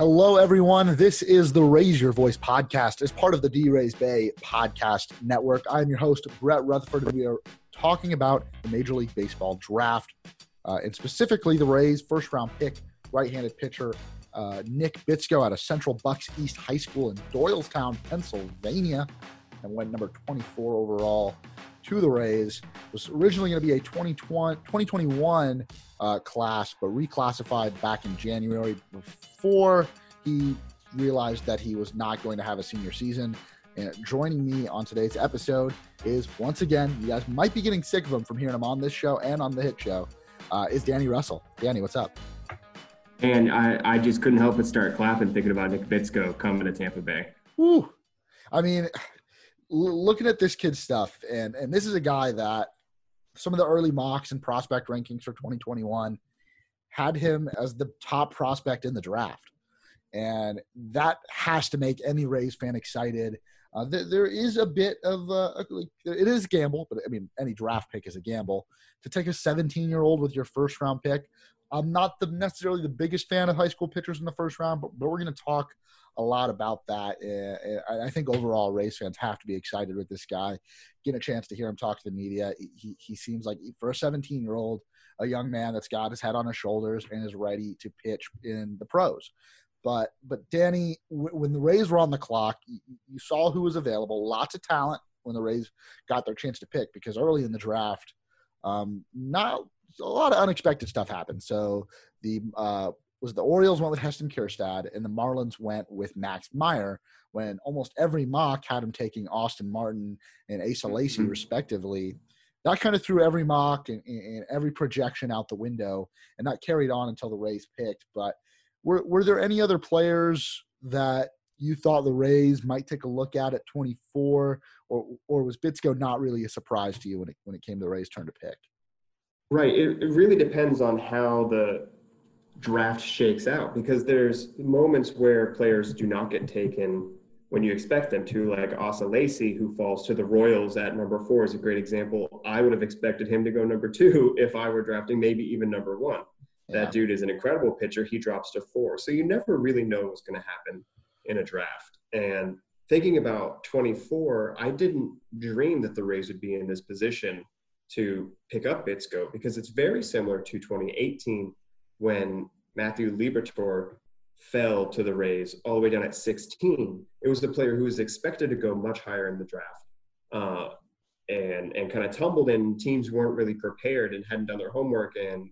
Hello, everyone. This is the Raise Your Voice podcast as part of the D Rays Bay podcast network. I'm your host, Brett Rutherford, we are talking about the Major League Baseball draft, uh, and specifically the Rays' first round pick, right handed pitcher uh, Nick Bitsko out of Central Bucks East High School in Doylestown, Pennsylvania, and went number 24 overall to the Rays. Was originally going to be a 2020, 2021 uh, class, but reclassified back in January before he realized that he was not going to have a senior season. And joining me on today's episode is once again, you guys might be getting sick of him from hearing him on this show and on the hit show, uh, is Danny Russell. Danny, what's up? And I, I just couldn't help but start clapping thinking about Nick Bitsko coming to Tampa Bay. Woo. I mean, looking at this kid's stuff, and and this is a guy that some of the early mocks and prospect rankings for 2021 had him as the top prospect in the draft. And that has to make any Rays fan excited. Uh, th- there is a bit of uh, it is a gamble, but I mean, any draft pick is a gamble. To take a 17 year old with your first round pick, I'm not the necessarily the biggest fan of high school pitchers in the first round, but, but we're going to talk a lot about that. And I think overall, Rays fans have to be excited with this guy. Get a chance to hear him talk to the media. He, he seems like, for a 17 year old, a young man that's got his head on his shoulders and is ready to pitch in the pros. But but Danny, when the Rays were on the clock, you saw who was available. Lots of talent when the Rays got their chance to pick because early in the draft, um, not a lot of unexpected stuff happened. So the uh, was the Orioles went with Heston Kjerstad and the Marlins went with Max Meyer when almost every mock had him taking Austin Martin and Asa Lacy mm-hmm. respectively. That kind of threw every mock and, and, every projection out the window, and that carried on until the Rays picked. But were were there any other players that you thought the Rays might take a look at at 24, or or was Bitsko not really a surprise to you when it when it came to the Rays' turn to pick? Right. It, it really depends on how the draft shakes out because there's moments where players do not get taken when you expect them to, like Asa Lacy, who falls to the Royals at number four, is a great example. I would have expected him to go number two if I were drafting, maybe even number one. Yeah. That dude is an incredible pitcher. He drops to four. So you never really know what's going to happen in a draft. And thinking about 24, I didn't dream that the Rays would be in this position to pick up Bitsko because it's very similar to 2018 when Matthew Liberatore fell to the Rays all the way down at 16. It was the player who was expected to go much higher in the draft. Uh, and and kind of tumbled and teams weren't really prepared and hadn't done their homework and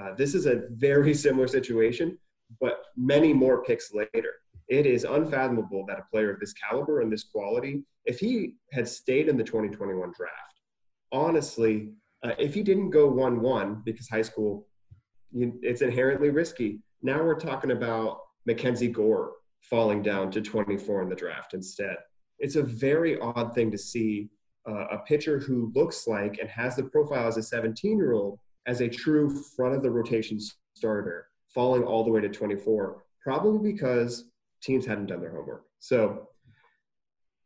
uh, this is a very similar situation but many more picks later it is unfathomable that a player of this caliber and this quality if he had stayed in the 2021 draft honestly uh, if he didn't go 1-1 because high school you, it's inherently risky. Now we're talking about Mackenzie Gore falling down to 24 in the draft instead. It's a very odd thing to see uh, a pitcher who looks like and has the profile as a 17 year old as a true front of the rotation starter falling all the way to 24, probably because teams hadn't done their homework. So,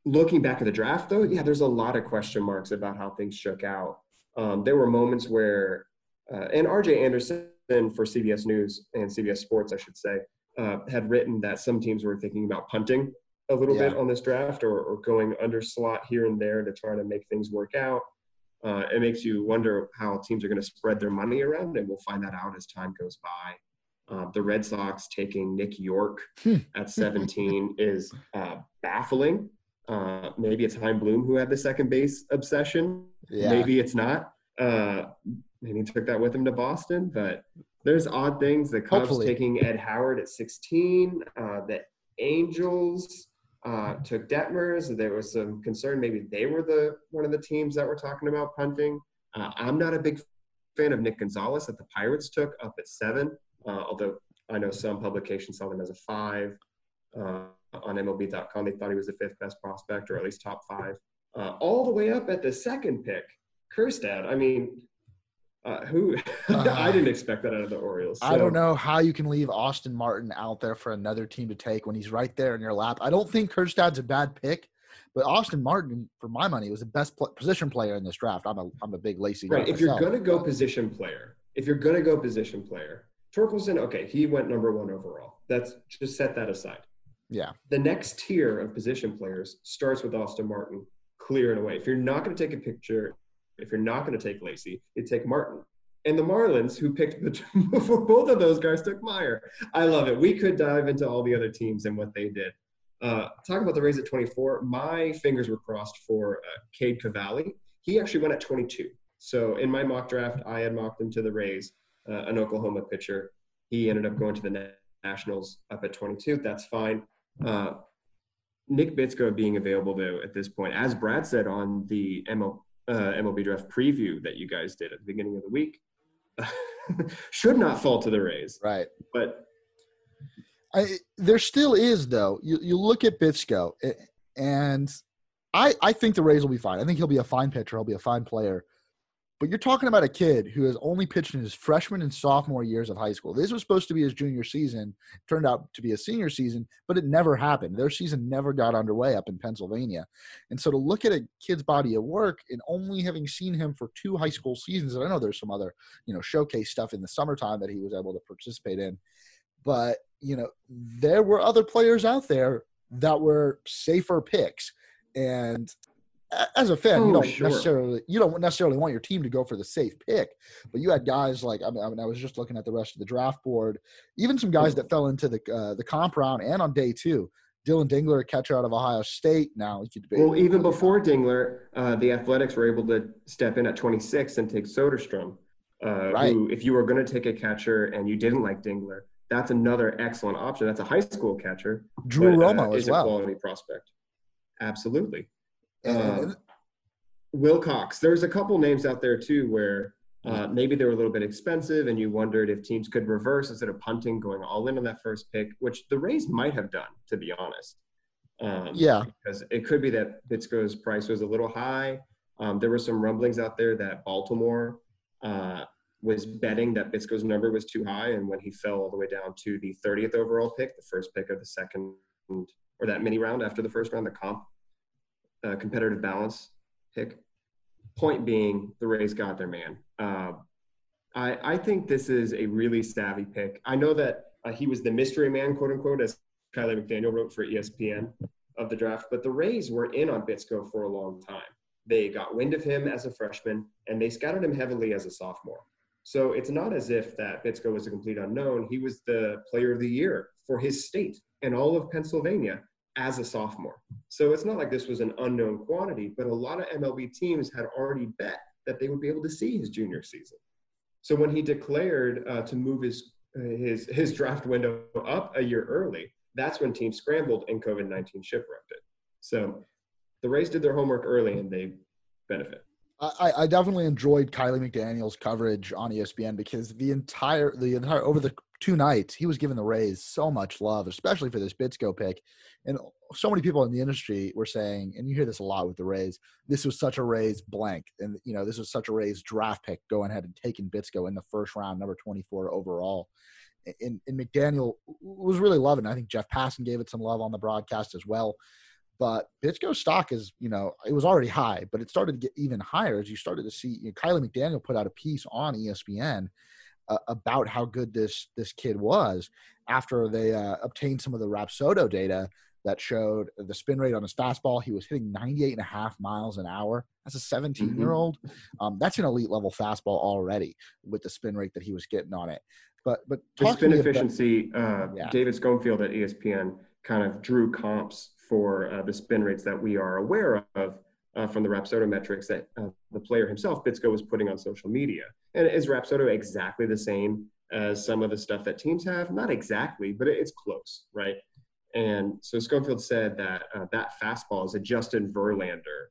looking back at the draft, though, yeah, there's a lot of question marks about how things shook out. Um, there were moments where, uh, and RJ Anderson for CBS News and CBS Sports, I should say, uh, had written that some teams were thinking about punting a little yeah. bit on this draft or, or, going under slot here and there to try to make things work out. Uh, it makes you wonder how teams are going to spread their money around, and we'll find that out as time goes by. Uh, the Red Sox taking Nick Yorke hmm. at 17 is uh, baffling. Uh, maybe it's Chaim Bloom who had the second base obsession. Yeah. Maybe it's not. Uh, and he took that with him to Boston. But there's odd things. The Cubs Hopefully. taking Ed Howard at 16. Uh, the Angels uh, took Detmers. There was some concern maybe they were the one of the teams that were talking about punting. Uh, I'm not a big fan of Nick Gonzalez that the Pirates took up at seven, uh, although I know some publications saw him as a five. Uh, on MLB.com, they thought he was the fifth best prospect, or at least top five. Uh, all the way up at the second pick, Kjerstad. I mean, uh, who uh, I didn't expect that out of the Orioles. So. I don't know how you can leave Austin Martin out there for another team to take when he's right there in your lap. I don't think Kjerstad's a bad pick, but Austin Martin, for my money, was the best pl- position player in this draft. I'm a I'm a big Lacy right. If myself. you're gonna go position player, if you're gonna go position player, Torkelson, okay, he went number one overall. That's just set that aside. Yeah. The next tier of position players starts with Austin Martin, clear and away. If you're not going to take a picture, if you're not going to take Lacy, you take Martin. And the Marlins, who picked the, both of those guys, took Meyer. I love it. We could dive into all the other teams and what they did. Uh, talk about the Rays at 24. My fingers were crossed for uh, Cade Cavalli. He actually went at 22. So in my mock draft, I had mocked him to the Rays, uh, an Oklahoma pitcher. He ended up going to the Nationals up at 22. That's fine. Uh, Nick Bitsko being available though at this point, as Brad said on the ML, uh, MLB draft preview that you guys did at the beginning of the week, should not fall to the Rays. Right. But I, there still is though. You you look at Bitsko, and I I think the Rays will be fine. I think he'll be a fine pitcher. He'll be a fine player. But you're talking about a kid who has only pitched in his freshman and sophomore years of high school. This was supposed to be his junior season, turned out to be a senior season, but it never happened. Their season never got underway up in Pennsylvania. And so to look at a kid's body of work and only having seen him for two high school seasons, and I know there's some other, you know, showcase stuff in the summertime that he was able to participate in, but you know, there were other players out there that were safer picks. And as a fan, oh, you don't sure. necessarily you don't necessarily want your team to go for the safe pick, but you had guys like I mean, I, mean, I was just looking at the rest of the draft board, even some guys that fell into the uh, the comp round and on day two. Dillon Dingler, catcher out of Ohio State. Now he could debate. Well, even before Dingler, uh, the Athletics were able to step in at 26 and take Soderstrom. Uh, right. Who, if you were going to take a catcher and you didn't like Dingler, that's another excellent option. That's a high school catcher. Drew but, Romo uh, as well. a quality prospect. Absolutely. Uh, Wilcox. There's a couple names out there too where uh, maybe they were a little bit expensive, and you wondered if teams could reverse instead of punting, going all in on that first pick, which the Rays might have done, to be honest. Um, yeah, because it could be that Bitsko's price was a little high. Um, there were some rumblings out there that Baltimore uh, was betting that Bitsko's number was too high, and when he fell all the way down to the 30th overall pick, the first pick of the second or that mini round after the first round, the comp uh, competitive balance pick. Point being, the Rays got their man. Uh, I, I think this is a really savvy pick. I know that uh, he was the mystery man, quote unquote, as Kiley McDaniel wrote for ESPN of the draft, but the Rays were in on Bitsko for a long time. They got wind of him as a freshman, and they scouted him heavily as a sophomore. So it's not as if that Bitsko was a complete unknown. He was the player of the year for his state and all of Pennsylvania as a sophomore. So it's not like this was an unknown quantity, but a lot of MLB teams had already bet that they would be able to see his junior season. So when he declared uh, to move his his his draft window up a year early, that's when teams scrambled and COVID nineteen shipwrecked it. So the Rays did their homework early and they benefit. I, I definitely enjoyed Kiley McDaniel's coverage on ESPN because the entire the entire over the two nights he was giving the Rays so much love, especially for this Bitsko pick, and so many people in the industry were saying, and you hear this a lot with the Rays, this was such a Rays blank, and you know this was such a Rays draft pick going ahead and taking Bitsko in the first round, number twenty four overall. And, and McDaniel was really loving. It. I think Jeff Passan gave it some love on the broadcast as well. But Bitsko stock is, you know, it was already high, but it started to get even higher as you started to see. You know, Kiley McDaniel put out a piece on ESPN uh, about how good this this kid was after they uh, obtained some of the Rapsodo data that showed the spin rate on his fastball. He was hitting 98 and a half miles an hour. As a 17 year old. Mm-hmm. Um, that's an elite level fastball already with the spin rate that he was getting on it. But but the spin efficiency, about, uh, yeah. David Schoenfield at ESPN kind of drew comps for uh, the spin rates that we are aware of uh, from the Rapsodo metrics that uh, the player himself, Bitsko, was putting on social media. And is Rapsodo exactly the same as some of the stuff that teams have? Not exactly, but it's close, right? And so Schofield said that uh, that fastball is a Justin Verlander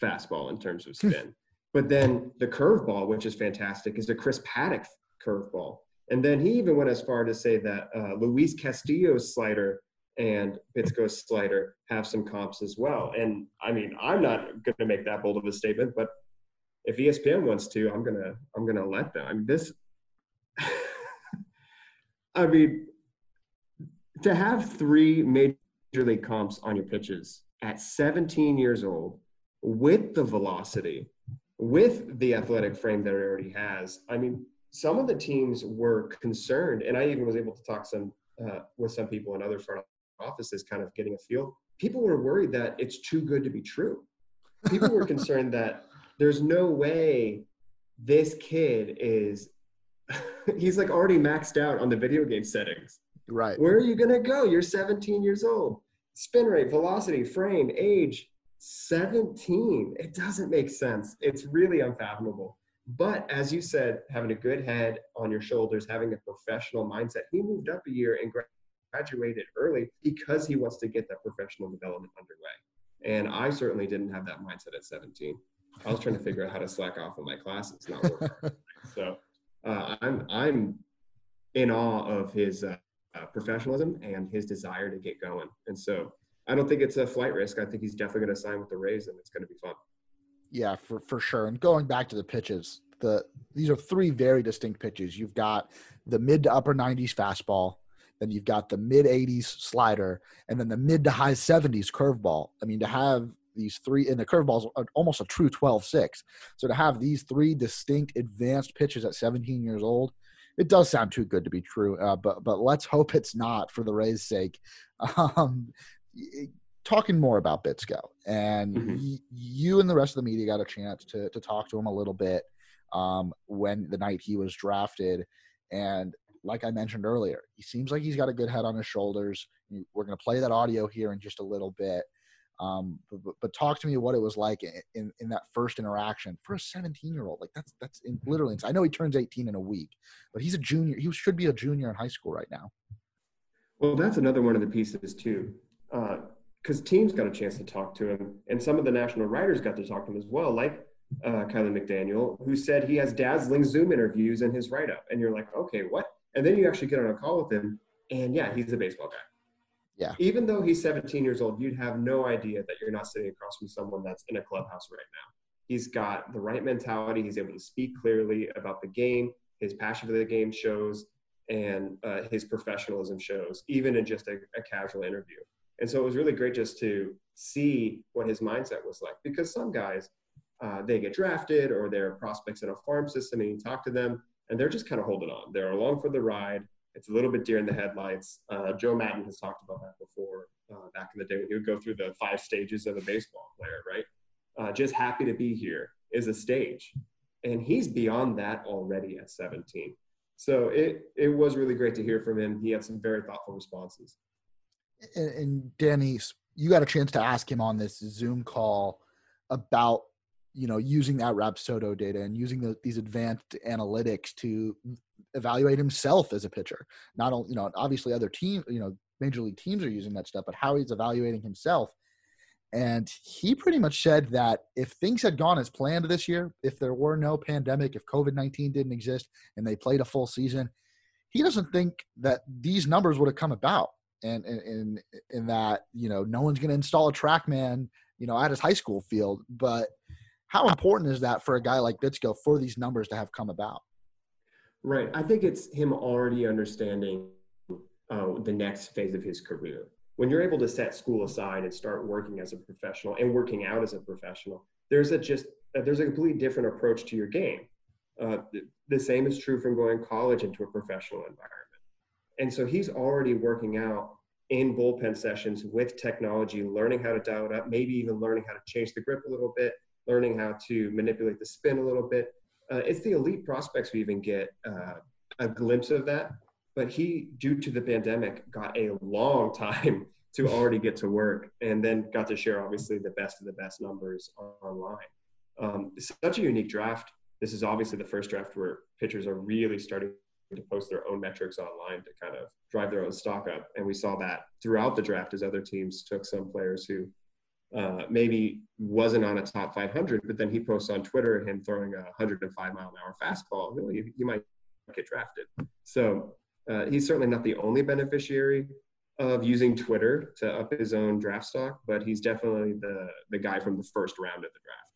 fastball in terms of spin. but then the curveball, which is fantastic, is a Chris Paddack curveball. And then he even went as far to say that uh, Luis Castillo's slider and Bitsko's slider have some comps as well. And I mean, I'm not going to make that bold of a statement, but if ESPN wants to, I'm gonna I'm gonna let them. I mean, this. I mean, to have three major league comps on your pitches at 17 years old, with the velocity, with the athletic frame that it already has. I mean, some of the teams were concerned, and I even was able to talk some uh, with some people in other front offices, kind of getting a feel. People were worried that it's too good to be true. People were concerned that there's no way this kid is he's like already maxed out on the video game settings. Right. Where are you gonna go? You're 17 years old. Spin rate, velocity, frame, age, 17. It doesn't make sense. It's really unfathomable. But as you said, having a good head on your shoulders, having a professional mindset, he moved up a year and graduated early because he wants to get that professional development underway. And I certainly didn't have that mindset at 17. I was trying to figure out how to slack off on my classes, not work. So uh, I'm I'm in awe of his uh, uh, professionalism and his desire to get going. And so I don't think it's a flight risk. I think he's definitely going to sign with the Rays, and it's going to be fun. Yeah, for for sure. And going back to the pitches, the these are three very distinct pitches. You've got the mid to upper 90s fastball, then you've got the mid 80s slider, and then the mid to high 70s curveball. I mean, to have these three, and the curveball's almost a true 12 6. So to have these three distinct advanced pitches at 17 years old, it does sound too good to be true. Uh, but but let's hope it's not for the Rays' sake. Um, talking more about Bitsko, and mm-hmm. y- you and the rest of the media got a chance to to talk to him a little bit um, when the night he was drafted, and like I mentioned earlier, he seems like he's got a good head on his shoulders. We're going to play that audio here in just a little bit. Um, but, but, talk to me what it was like in, in, that first interaction for a 17 year old. Like that's that's in, literally. I know he turns 18 in a week, but he's a junior. He should be a junior in high school right now. Well, that's another one of the pieces too, because uh, teams got a chance to talk to him, and some of the national writers got to talk to him as well, like uh, Kiley McDaniel, who said he has dazzling Zoom interviews in his write up, and you're like, okay, what? And then you actually get on a call with him, and yeah, he's a baseball guy. Yeah. Even though he's 17 years old, you'd have no idea that you're not sitting across from someone that's in a clubhouse right now. He's got the right mentality. He's able to speak clearly about the game. His passion for the game shows, and uh, his professionalism shows, even in just a, a casual interview. And so it was really great just to see what his mindset was like because some guys, uh, they get drafted or they're prospects in a farm system and you talk to them and they're just kind of holding on. They're along for the ride. It's a little bit deer in the headlights. Uh, Joe Maddon has talked about that before uh, back in the day when he would go through the five stages of a baseball player, right? Uh, just happy to be here is a stage. And he's beyond that already at 17. So it, it was really great to hear from him. He had some very thoughtful responses. And, and Danny, you got a chance to ask him on this Zoom call about you know using that Rapsodo data and using the, these advanced analytics to evaluate himself as a pitcher. Not only, you know, obviously other teams, you know, major league teams are using that stuff, but how he's evaluating himself. And he pretty much said that if things had gone as planned this year, if there were no pandemic, if COVID 19 didn't exist and they played a full season, he doesn't think that these numbers would have come about. And in, in that, you know, no one's going to install a TrackMan, you know, at his high school field. But how important is that for a guy like Bitsko for these numbers to have come about? Right. I think it's him already understanding uh, the next phase of his career. When you're able to set school aside and start working as a professional and working out as a professional, there's a just uh, there's a completely different approach to your game. Uh, the, the same is true from going college into a professional environment. And so he's already working out in bullpen sessions with technology, learning how to dial it up, maybe even learning how to change the grip a little bit, learning how to manipulate the spin a little bit, uh, it's the elite prospects we even get uh, a glimpse of that. But he, due to the pandemic, got a long time to already get to work and then got to share, obviously, the best of the best numbers online. Um, such a unique draft. This is obviously the first draft where pitchers are really starting to post their own metrics online to kind of drive their own stock up. And we saw that throughout the draft as other teams took some players who uh, maybe wasn't on a top 500, but then he posts on Twitter him throwing a 105 mile an hour fastball. Really, you, you might get drafted. So uh, he's certainly not the only beneficiary of using Twitter to up his own draft stock, but he's definitely the the guy from the first round of the draft.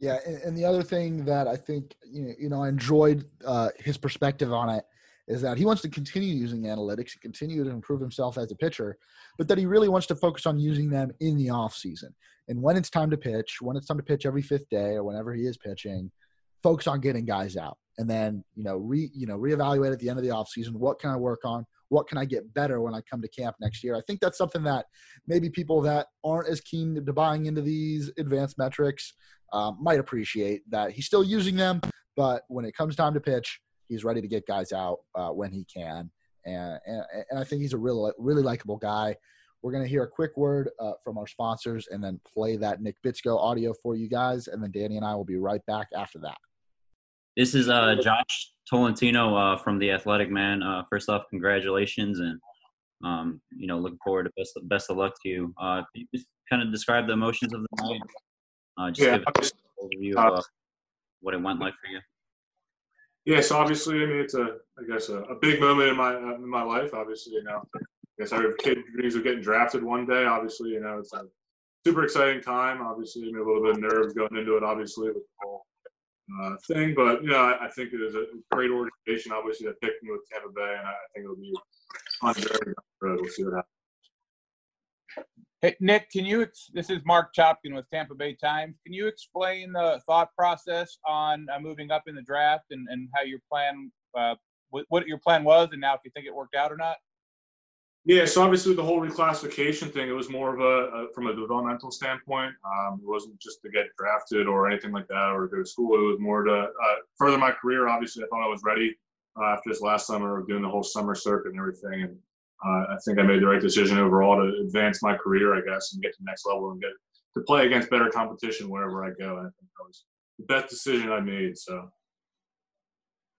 Yeah, and, and the other thing that I think you know, you know I enjoyed uh, his perspective on it is that he wants to continue using analytics and continue to improve himself as a pitcher, but that he really wants to focus on using them in the off season. And when it's time to pitch, when it's time to pitch every fifth day or whenever he is pitching, focus on getting guys out. and then you know re you know reevaluate at the end of the offseason what can i work on what can i get better when i come to camp next year i think that's something that maybe people that aren't as keen to buying into these advanced metrics um, might appreciate that he's still using them but when it comes time to pitch he's ready to get guys out uh, when he can and, and, and i think he's a really really likable guy we're going to hear a quick word uh, from our sponsors and then play that Nick Bitsko audio for you guys. And then Danny and I will be right back after that. This is uh, Josh Tolentino uh, from the Athletic Man. Uh, first off, congratulations, and um, you know, looking forward to best best of luck to you. Uh, can you just kind of describe the emotions of the night? Uh, just yeah, give us an overview of uh, what it went like for you. Yeah, so obviously, I mean, it's a, I guess, a, a big moment in my in my life. Obviously, you know, I guess every kid dreams of getting drafted one day. Obviously, you know, it's a super exciting time. Obviously, I mean, a little bit of nerves going into it. Obviously, with the whole uh, thing. But you know, I, I, think it is a great organization. Obviously, that picked me with Tampa Bay, and I, I think it'll be on very road. We'll see what happens. Hey Nick, can you? This is Marc Topkin with Tampa Bay Times. Can you explain the thought process on uh, moving up in the draft and, and how your plan, uh, what, what your plan was, and now if you think it worked out or not? Yeah, so obviously the whole reclassification thing, it was more of a, a from a developmental standpoint. Um, it wasn't just to get drafted or anything like that or go to school. It was more to uh, further my career. Obviously, I thought I was ready uh, after this last summer of doing the whole summer circuit and everything. And I think I made the right decision overall to advance my career, I guess, and get to the next level and get to play against better competition wherever I go. And I think that was the best decision I made. So.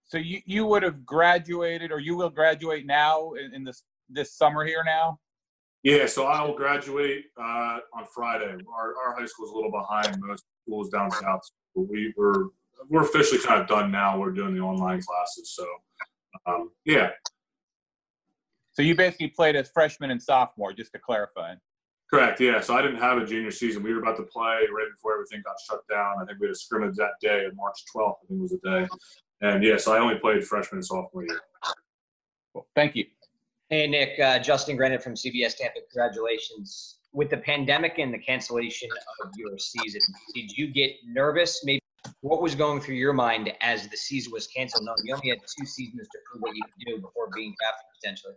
So you, you would have graduated, or you will graduate now in, in this this summer here now? Yeah, so I will graduate uh, on Friday. Our, our high school is a little behind most schools down south. So we were we're officially kind of done now. We're doing the online classes, so um, yeah. So you basically played as freshman and sophomore, just to clarify. Correct. Yeah. So I didn't have a junior season. We were about to play right before everything got shut down. I think we had a scrimmage that day, March 12th. I think was the day. And yeah, so I only played freshman and sophomore year. Well, thank you. Hey, Nick, uh, Justin Grennan from CBS Tampa. Congratulations. With the pandemic and the cancellation of your season, did you get nervous? Maybe what was going through your mind as the season was canceled? No, you only had two seasons to prove what you could do before being drafted potentially.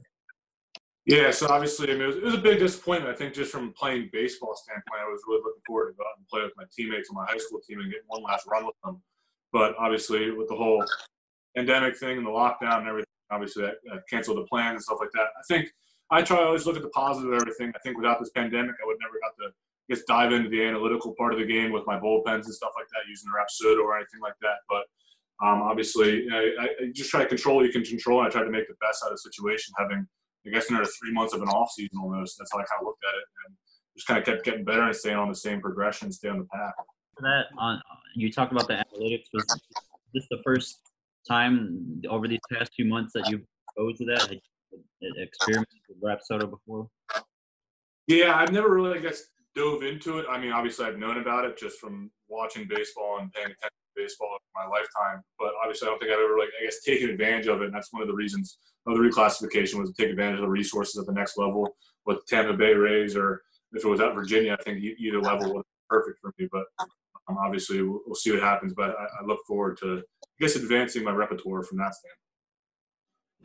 Yeah, so obviously, I mean, it was, it was, a big disappointment. I think just from playing baseball standpoint, I was really looking forward to go out and play with my teammates on my high school team and get one last run with them. But obviously, with the whole pandemic thing and the lockdown and everything, obviously that uh, canceled the plan and stuff like that. I think I try to always look at the positive of everything. I think without this pandemic, I would never got to just dive into the analytical part of the game with my bullpens and stuff like that, using Rapsodo or anything like that. But um, obviously, I, I, just try to control what you can control, and I try to make the best out of the situation. Having, I guess, another three months of an off season almost. That's how I kind of looked at it, and just kind of kept getting better and staying on the same progression, stay on the path. That on you talked about the analytics. Was this the first time over these past two months that you've exposed to that? Had you experimented with Rapsodo before? Yeah, I've never really, I guess, dove into it. I mean, obviously, I've known about it just from watching baseball and paying attention baseball in my lifetime. But obviously, I don't think I've ever, like, I guess, taken advantage of it. And that's one of the reasons of the reclassification was to take advantage of the resources at the next level with Tampa Bay Rays or if it was at Virginia, I think either level would be perfect for me. But um, obviously, we'll, we'll, see what happens. But I, I look forward to I guess advancing my repertoire from that standpoint.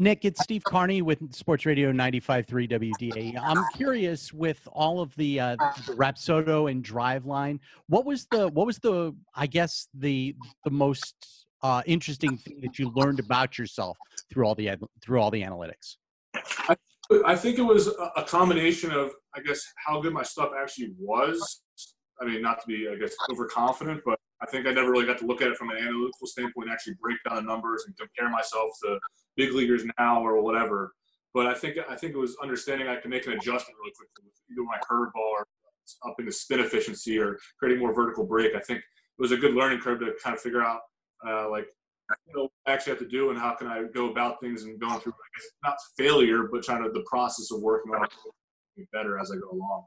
Nick, it's Steve Carney with Sports Radio 95.3 WDA. I'm curious with all of the, uh, the Rapsodo and Driveline, what was the what was the I guess the the most uh, interesting thing that you learned about yourself through all the through all the analytics? I, I think it was a combination of I guess how good my stuff actually was. I mean, not to be I guess overconfident, but I think I never really got to look at it from an analytical standpoint, and actually break down the numbers and compare myself to big leaguers now or whatever. But I think I think it was understanding I could make an adjustment really quickly with either my curveball or upping the spin efficiency or creating more vertical break. I think it was a good learning curve to kind of figure out uh, like you know, what I actually have to do and how can I go about things and going through I guess not failure, but trying to the process of working on it better as I go along.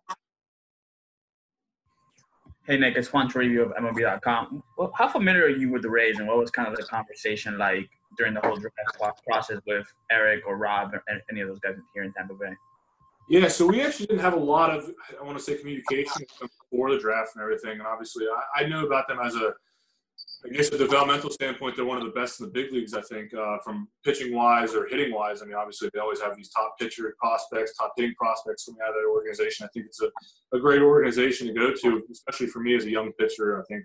Hey Nick, it's Juan Toribio of MLB.com. Well, how familiar are you with the Rays, and what was kind of the conversation like during the whole draft process with Eric or Rob or any of those guys here in Tampa Bay? Yeah, so we actually didn't have a lot of, I want to say, communication before the draft and everything. And obviously, I, I knew about them as a I guess the developmental standpoint, they're one of the best in the big leagues. I think uh, from pitching wise or hitting wise. I mean, obviously they always have these top pitcher prospects, top hitting prospects coming out of their organization. I think it's a, a great organization to go to, especially for me as a young pitcher. I think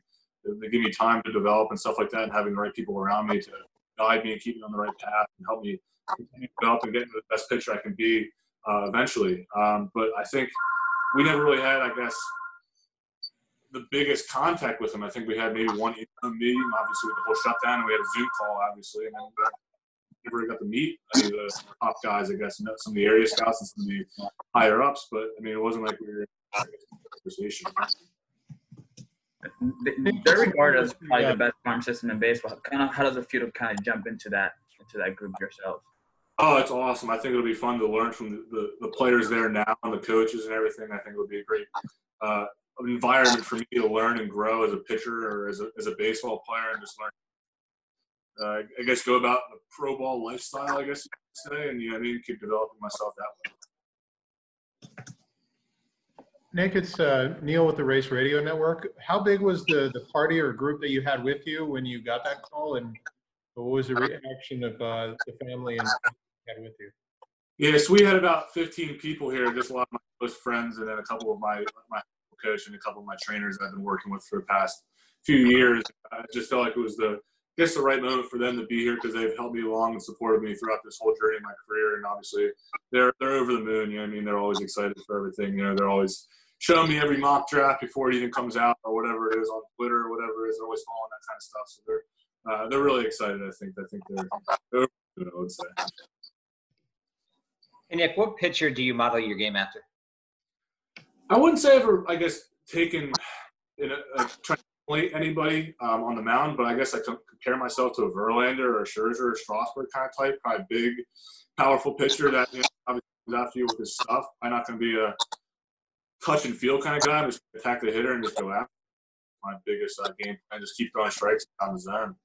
they give me time to develop and stuff like that, and having the right people around me to guide me and keep me on the right path and help me develop and get into the best pitcher I can be uh, eventually. Um, but I think we never really had, I guess, the biggest contact with him. I think we had maybe one meeting, obviously with the whole shutdown, and we had a Zoom call, obviously, and then we never got to meet any of the top guys, I guess, some of the area scouts and some of the higher ups. But I mean, it wasn't like we were in conversation. They're regarded as probably the best farm system in baseball. Kind of, how does it feel to kind of jump into that into that group yourself? Oh, it's awesome. I think it'll be fun to learn from the, the, the players there now and the coaches and everything. I think it'll be a great uh, environment for me to learn and grow as a pitcher or as a, as a baseball player and just learn. Uh, I guess go about the pro ball lifestyle, I guess you could say, and you know, I mean, keep developing myself that way. Nick, it's uh, Neil with the Rays Radio Network. How big was the, the party or group that you had with you when you got that call, and what was the reaction of uh, the family and had with you? Yes, we had about 15 people here, just a lot of my close friends, and then a couple of my my coach and a couple of my trainers I've been working with for the past few years. I just felt like it was the I guess the right moment for them to be here because they've helped me along and supported me throughout this whole journey in my career. And obviously, they're they're over the moon. You know, I mean, they're always excited for everything. You know, they're always showing me every mock draft before it even comes out or whatever it is on Twitter or whatever it is. They're always following that kind of stuff. So they're uh, they're really excited. I think. I think they're. they're I would say. Hey Nick, what pitcher do you model your game after? I wouldn't say ever. I guess taken in a, a trying to anybody um, on the mound, but I guess I compare myself to a Verlander or a Scherzer or Strasburg kind of type, kind of big, powerful pitcher that you know, obviously comes after you with his stuff. I'm not going to be a touch and feel kind of guy. I'm just attack the hitter and just go after. My biggest uh, game plan, just keep throwing strikes down the zone.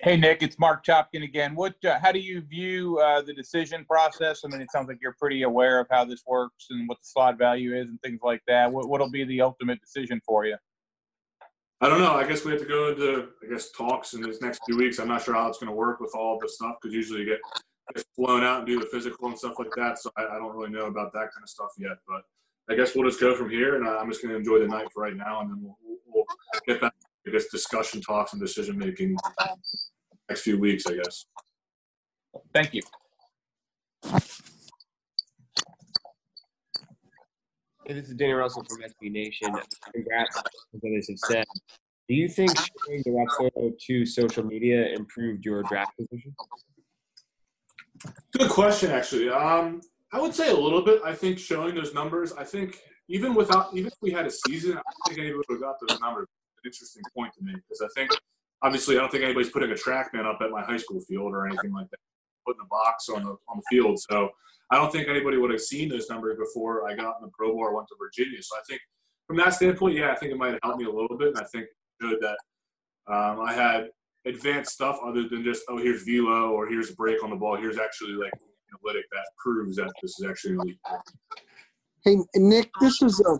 Hey Nick, it's Marc Topkin again. What? Uh, how do you view uh, the decision process? I mean, it sounds like you're pretty aware of how this works and what the slot value is and things like that. What what'll be the ultimate decision for you? I don't know. I guess we have to go into I guess talks in these next few weeks. I'm not sure how it's going to work with all the stuff because usually you get, get flown out and do the physical and stuff like that. So I, I don't really know about that kind of stuff yet. But I guess we'll just go from here, and I'm just going to enjoy the night for right now, and then we'll, we'll get back I guess discussion talks and decision making next few weeks, I guess. Thank you. Hey, this is Danny Russell from SB Nation. Congrats, as others have said. Do you think sharing the Rapsodo to social media improved your draft position? Good question, actually. Um, I would say a little bit. I think showing those numbers, I think even without, even if we had a season, I don't think anybody would have got those numbers interesting point to me because I think obviously I don't think anybody's putting a TrackMan up at my high school field or anything like that, putting a box on the on the field. So I don't think anybody would have seen those numbers before I got in the pro ball or went to Virginia. So I think from that standpoint, yeah, I think it might have helped me a little bit, and I think good that um, I had advanced stuff other than just oh here's velo or here's a break on the ball. Here's actually like analytic that proves that this is actually elite. Hey Nick, this is a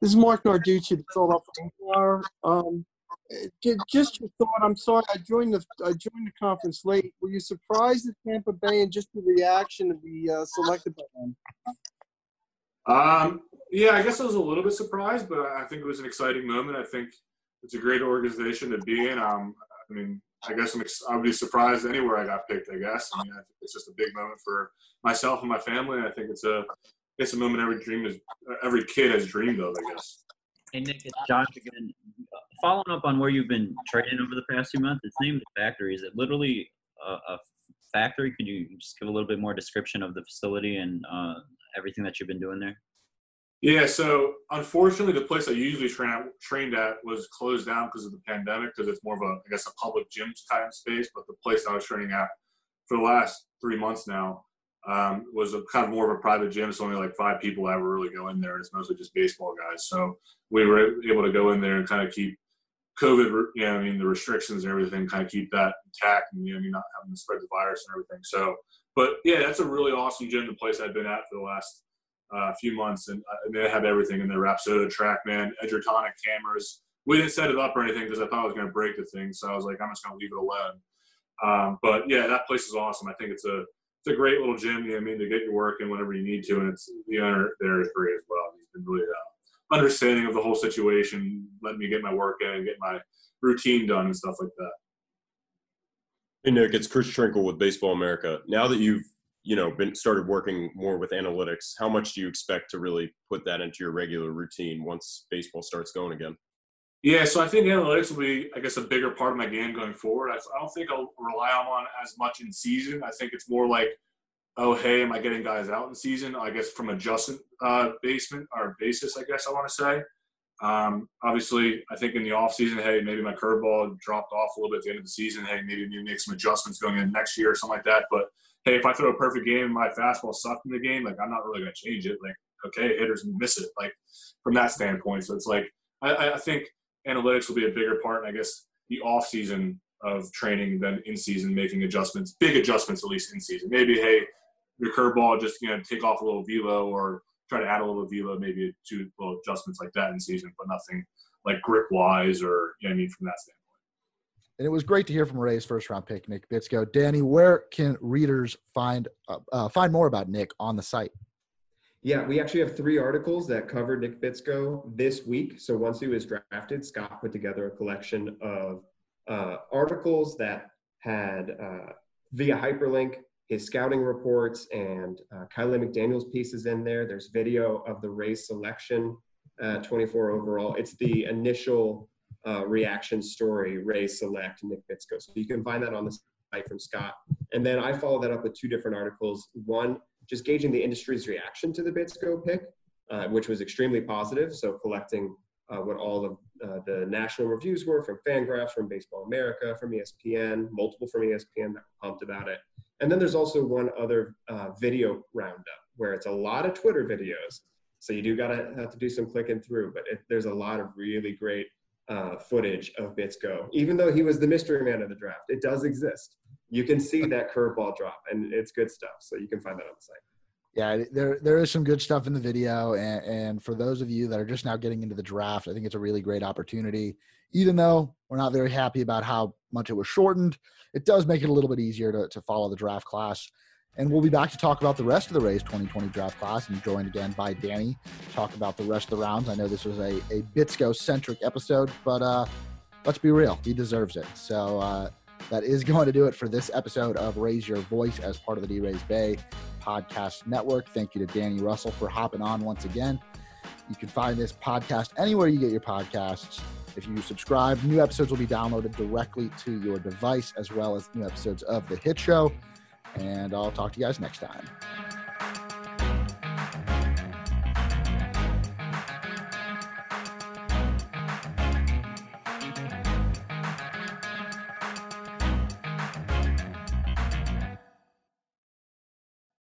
this is Marc Narducci, the Philadelphia Inquirer. Um, just your thought. I'm sorry, I joined the I joined the conference late. Were you surprised at Tampa Bay and just the reaction to be uh, selected by them? Um, yeah, I guess I was a little bit surprised, but I think it was an exciting moment. I think it's a great organization to be in. Um, I mean, I guess I'm ex- I would be surprised anywhere I got picked. I guess. I mean, I it's just a big moment for myself and my family. I think it's a it's a moment every dream is every kid has dreamed of, I guess. Hey Nick, it's Josh again. Following up on where you've been training over the past few months, it's named the factory. Is it literally a, a factory? Could you just give a little bit more description of the facility and uh, everything that you've been doing there? Yeah, so unfortunately, the place I usually train at, trained at was closed down because of the pandemic. Because it's more of a, I guess, a public gym kind of space. But the place I was training at for the last three months now um, was a kind of more of a private gym. So only like five people ever really go in there. It's mostly just baseball guys. So we were able to go in there and kind of keep COVID, you know, I mean, the restrictions and everything, kind of keep that intact and, you know, I mean, not having to spread the virus and everything. So, but yeah, that's a really awesome gym, the place I've been at for the last uh, few months, and uh, they have everything in their Rapsodo TrackMan, Edgertronic cameras. We didn't set it up or anything because I thought I was going to break the thing, so I was like, I'm just going to leave it alone. Um, but yeah, that place is awesome. I think it's a it's a great little gym. You know, I mean, to get your work in whenever you need to, and it's the owner there is great as well. He's been really uh, understanding of the whole situation, letting me get my work in, get my routine done, and stuff like that. Hey Nick, it's Chris Trenkle with Baseball America. Now that you've you know been started working more with analytics, how much do you expect to really put that into your regular routine once baseball starts going again? Yeah, so I think analytics will be, I guess, a bigger part of my game going forward. I, don't think I'll rely on as much in season. I think it's more like, oh, hey, am I getting guys out in season? I guess from adjustment uh, basement or basis, I guess I want to say. Um, obviously, I think in the off season, hey, maybe my curveball dropped off a little bit at the end of the season. Hey, maybe need to make some adjustments going in next year or something like that. But hey, if I throw a perfect game and my fastball sucked in the game, like I'm not really going to change it. Like, okay, hitters miss it. Like from that standpoint, so it's like I, I think analytics will be a bigger part, and I guess, the off season of training than in season making adjustments, big adjustments at least in season. Maybe hey, your curveball just you know take off a little velo or try to add a little velo, maybe two little adjustments like that in season, but nothing like grip wise or you know I mean from that standpoint. And it was great to hear from Ray's first round pick, Nick Bitsko. Danny, where can readers find uh, uh, find more about Nick on the site? Yeah, we actually have three articles that cover Nick Bitsko this week. So once he was drafted, Scott put together a collection of uh, articles that had uh, via hyperlink his scouting reports and uh, Kiley McDaniel's pieces in there. There's video of the Rays selection, uh, 24 overall. It's the initial uh, reaction story, Rays select Nick Bitsko. So you can find that on the site from Scott. And then I follow that up with two different articles. One just gauging the industry's reaction to the Bitsko pick, uh, which was extremely positive. So collecting uh, what all of uh, the national reviews were from Fangraphs, from Baseball America, from ESPN, multiple from ESPN that were pumped about it. And then there's also one other uh, video roundup where it's a lot of Twitter videos. So you do gotta have to do some clicking through, but it, there's a lot of really great uh, footage of Bitsko. Even though he was the mystery man of the draft, it does exist you can see that curveball drop, and it's good stuff. So you can find that on the site. Yeah, there there is some good stuff in the video, and, and for those of you that are just now getting into the draft, I think it's a really great opportunity. Even though we're not very happy about how much it was shortened, it does make it a little bit easier to, to follow the draft class. And we'll be back to talk about the rest of the Rays 2020 draft class and joined again by Danny talk about the rest of the rounds. I know this was a, a Bitsko centric episode, but uh, let's be real, he deserves it. So uh, that is going to do it for this episode of Raise Your Voice as part of the D Rays Bay podcast network. Thank you to Danny Russell for hopping on once again. You can find this podcast anywhere you get your podcasts. If you subscribe, new episodes will be downloaded directly to your device, as well as new episodes of The Hit Show. And I'll talk to you guys next time.